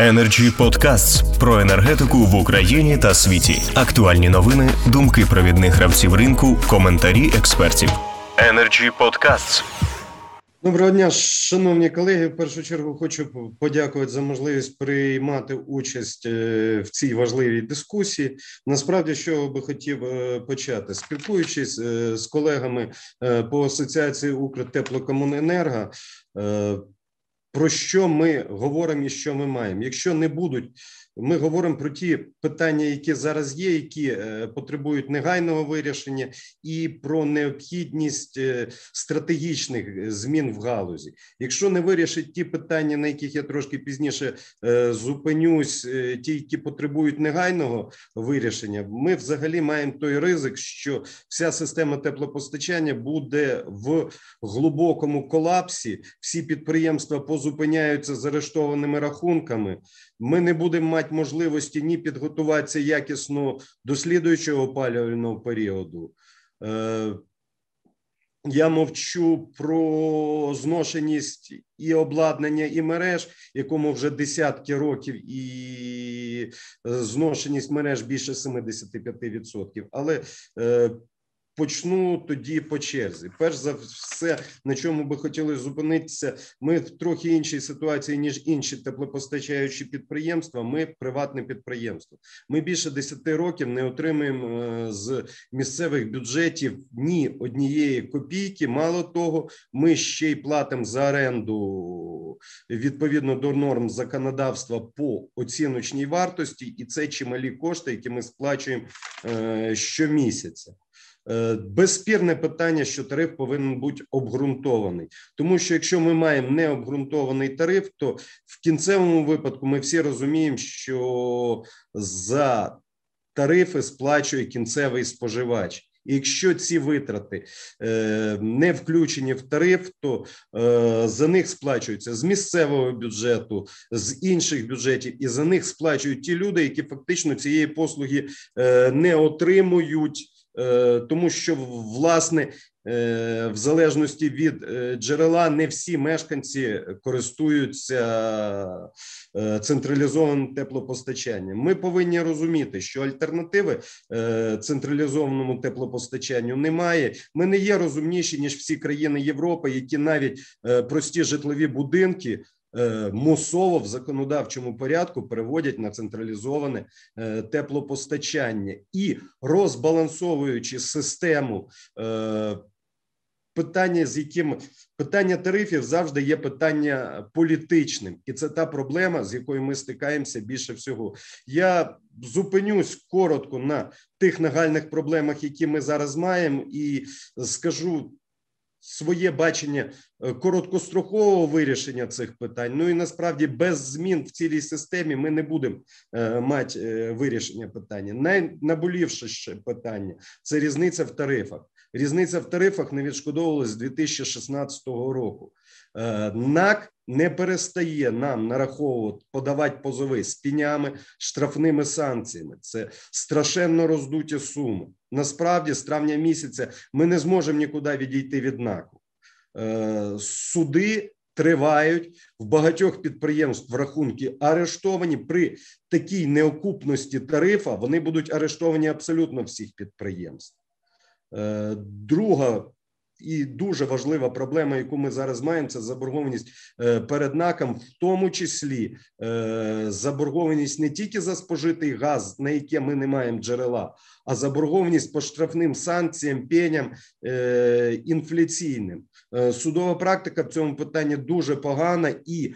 Energy Podcasts про енергетику в Україні та світі. Актуальні новини, думки провідних гравців ринку, коментарі експертів. Energy Podcasts. Доброго дня, шановні колеги. В першу чергу хочу подякувати за можливість приймати участь е, в цій важливій дискусії. Насправді, що би хотів е, почати, спілкуючись е, з колегами по асоціації Укртеплокомуненерго, про що ми говоримо і що ми маємо. Якщо не будуть ми говоримо про ті питання, які зараз є, які е, потребують негайного вирішення, і про необхідність е, стратегічних змін в галузі. Якщо не вирішить ті питання, на яких я трошки пізніше е, зупинюсь, ті, які потребують негайного вирішення, ми взагалі маємо той ризик, що вся система теплопостачання буде в глибокому колапсі. Всі підприємства позупиняються з арештованими рахунками. Ми не будемо мати можливості ні підготуватися якісно до слідуючого опалювального періоду. Е, я мовчу про зношеність і обладнання і мереж, якому вже десятки років, і е, зношеність мереж більше 75%. Але е, Почну тоді по черзі. Перш за все, на чому би хотіли зупинитися, ми в трохи іншій ситуації ніж інші теплопостачаючі підприємства. Ми приватне підприємство. Ми більше 10 років не отримуємо е, з місцевих бюджетів ні однієї копійки. Мало того, ми ще й платимо за оренду відповідно до норм законодавства по оціночній вартості, і це чималі кошти, які ми сплачуємо е, щомісяця. Е, безспірне питання, що тариф повинен бути обґрунтований, тому що якщо ми маємо необґрунтований тариф, то в кінцевому випадку ми всі розуміємо, що за тарифи сплачує кінцевий споживач. І якщо ці витрати е, не включені в тариф, то е, за них сплачуються з місцевого бюджету, з інших бюджетів, і за них сплачують ті люди, які фактично цієї послуги е, не отримують. Е, тому що власне е, в залежності від е, джерела не всі мешканці користуються централізованим теплопостачанням. Ми повинні розуміти, що альтернативи централізованому теплопостачанню немає. Ми не є розумніші ніж всі країни Європи, які навіть прості житлові будинки. Е, мусово в законодавчому порядку переводять на централізоване е, теплопостачання і розбалансовуючи систему. Е, питання, з яким питання тарифів завжди є питання політичним, і це та проблема, з якою ми стикаємося більше всього. Я зупинюсь коротко на тих нагальних проблемах, які ми зараз маємо, і скажу своє бачення е, короткострокового вирішення цих питань. Ну і насправді без змін в цілій системі ми не будемо е, мати е, вирішення питання. Найнаболівше ще питання це різниця в тарифах. Різниця в тарифах не відшкодовувалась з 2016 року. НАК не перестає нам нараховувати подавати позови з пінями, штрафними санкціями. Це страшенно роздуті суми. Насправді, з травня місяця, ми не зможемо нікуди відійти від НАКу. Е, суди тривають в багатьох підприємств рахунки арештовані при такій неокупності тарифа. Вони будуть арештовані абсолютно всіх підприємств. Е, друга і дуже важлива проблема, яку ми зараз маємо, це заборгованість е, перед НАКом, в тому числі е, заборгованість не тільки за спожитий газ, на яке ми не маємо джерела, а заборгованість по штрафним санкціям, пеням е, інфляційним. Судова практика в цьому питанні дуже погана, і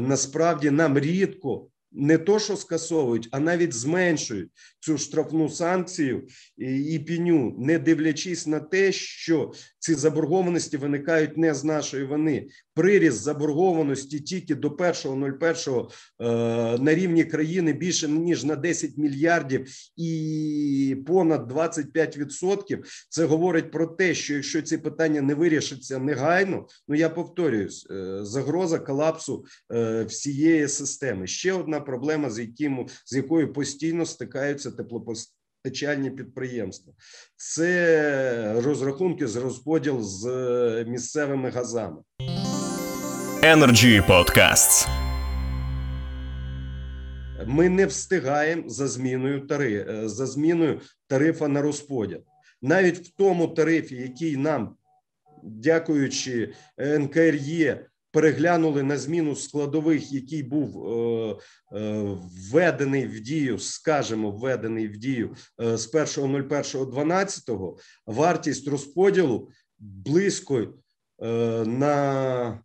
насправді нам рідко не то, що скасовують, а навіть зменшують цю штрафну санкцію і піню, не дивлячись на те, що ці заборгованості виникають не з нашої вини. Приріст заборгованості тільки до 1.01 е, на рівні країни більше ніж на 10 мільярдів і понад 25%. Це говорить про те, що якщо ці питання не вирішаться негайно, ну я повторююсь, е, загроза колапсу е, всієї системи. Ще одна проблема, з яким з якою постійно стикаються теплопостачальні підприємства. Це розрахунки з розподіл з е, місцевими газами. Energy Podcasts. ми не встигаємо за зміною тари, е, за зміною тарифа на розподіл. Навіть в тому тарифі, який нам, дякуючи НКРЄ, переглянули на зміну складових, який був е, е, введений в дію, скажімо, введений в дію е, з 1.01.12, вартість розподілу близько на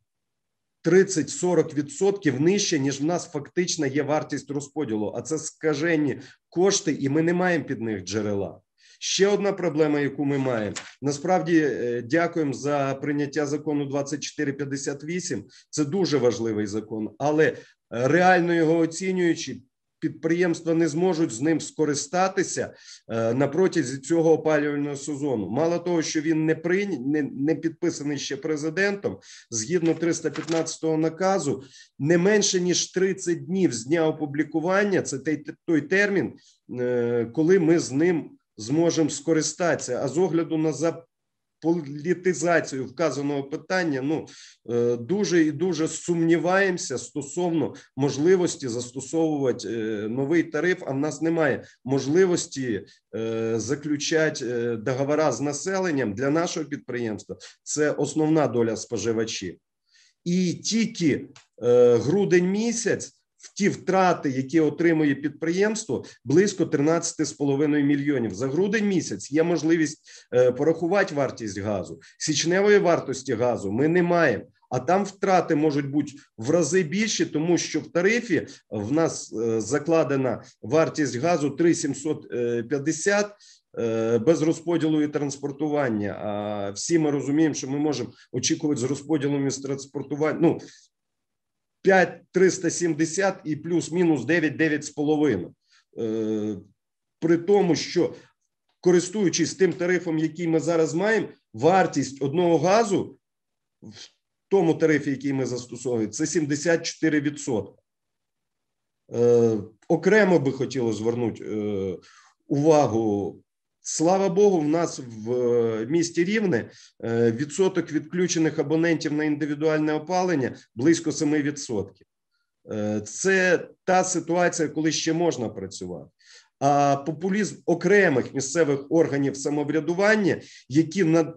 30-40% нижче, ніж в нас фактично є вартість розподілу. А це скажені кошти, і ми не маємо під них джерела. Ще одна проблема, яку ми маємо. Насправді е, дякуємо за прийняття закону 2458. Це дуже важливий закон, але е, реально його оцінюючи, підприємства не зможуть з ним скористатися е, на протязі цього опалювального сезону. Мало того, що він не прийня... не, не підписаний ще президентом, згідно 315 наказу, не менше ніж 30 днів з дня опублікування. Це той, той термін, коли ми з ним зможемо скористатися. А з огляду на заполітизацію вказаного питання, ну е, дуже і дуже сумніваємося стосовно можливості застосовувати е, новий тариф. А в нас немає можливості е, заключати договора з населенням для нашого підприємства. Це основна доля споживачів, і тільки грудень місяць в ті втрати, які отримує підприємство, близько 13,5 мільйонів. За грудень місяць є можливість е, порахувати вартість газу. Січневої вартості газу ми не маємо. А там втрати можуть бути в рази більші, тому що в тарифі в нас е, закладена вартість газу 3,750 е, без розподілу і транспортування. А всі ми розуміємо, що ми можемо очікувати з розподілом і з транспортування. Ну 5,370 і плюс-мінус 9, 9,5. Е, при тому, що користуючись тим тарифом, який ми зараз маємо, вартість одного газу в тому тарифі, який ми застосовуємо, це 74%. Е, окремо би хотілося звернути е, увагу Слава Богу, в нас в е, місті Рівне е, відсоток відключених абонентів на індивідуальне опалення близько 7%. Е, це та ситуація, коли ще можна працювати. А популізм окремих місцевих органів самоврядування, які на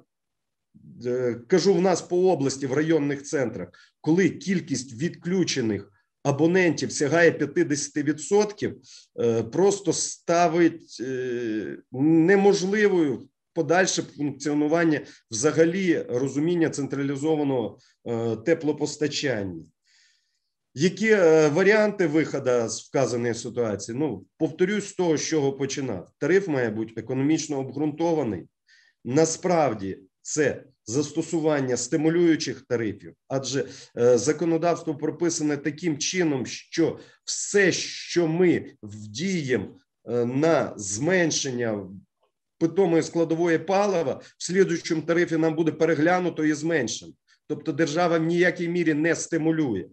кажу в нас по області в районних центрах, коли кількість відключених абонентів сягає 50%, е, просто ставить е, неможливою подальше функціонування взагалі розуміння централізованого е, теплопостачання. Які варіанти виходу з вказаної ситуації? Ну, повторюсь з того, з чого починав. Тариф має бути економічно обґрунтований. Насправді, це застосування стимулюючих тарифів, адже е, законодавство прописане таким чином, що все, що ми вдіємо е, на зменшення питомої складової палива, в слідуючому тарифі нам буде переглянуто і зменшено. Тобто, держава в ніякій мірі не стимулює.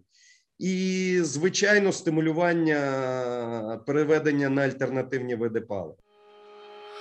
І, звичайно, стимулювання переведення на альтернативні види палива.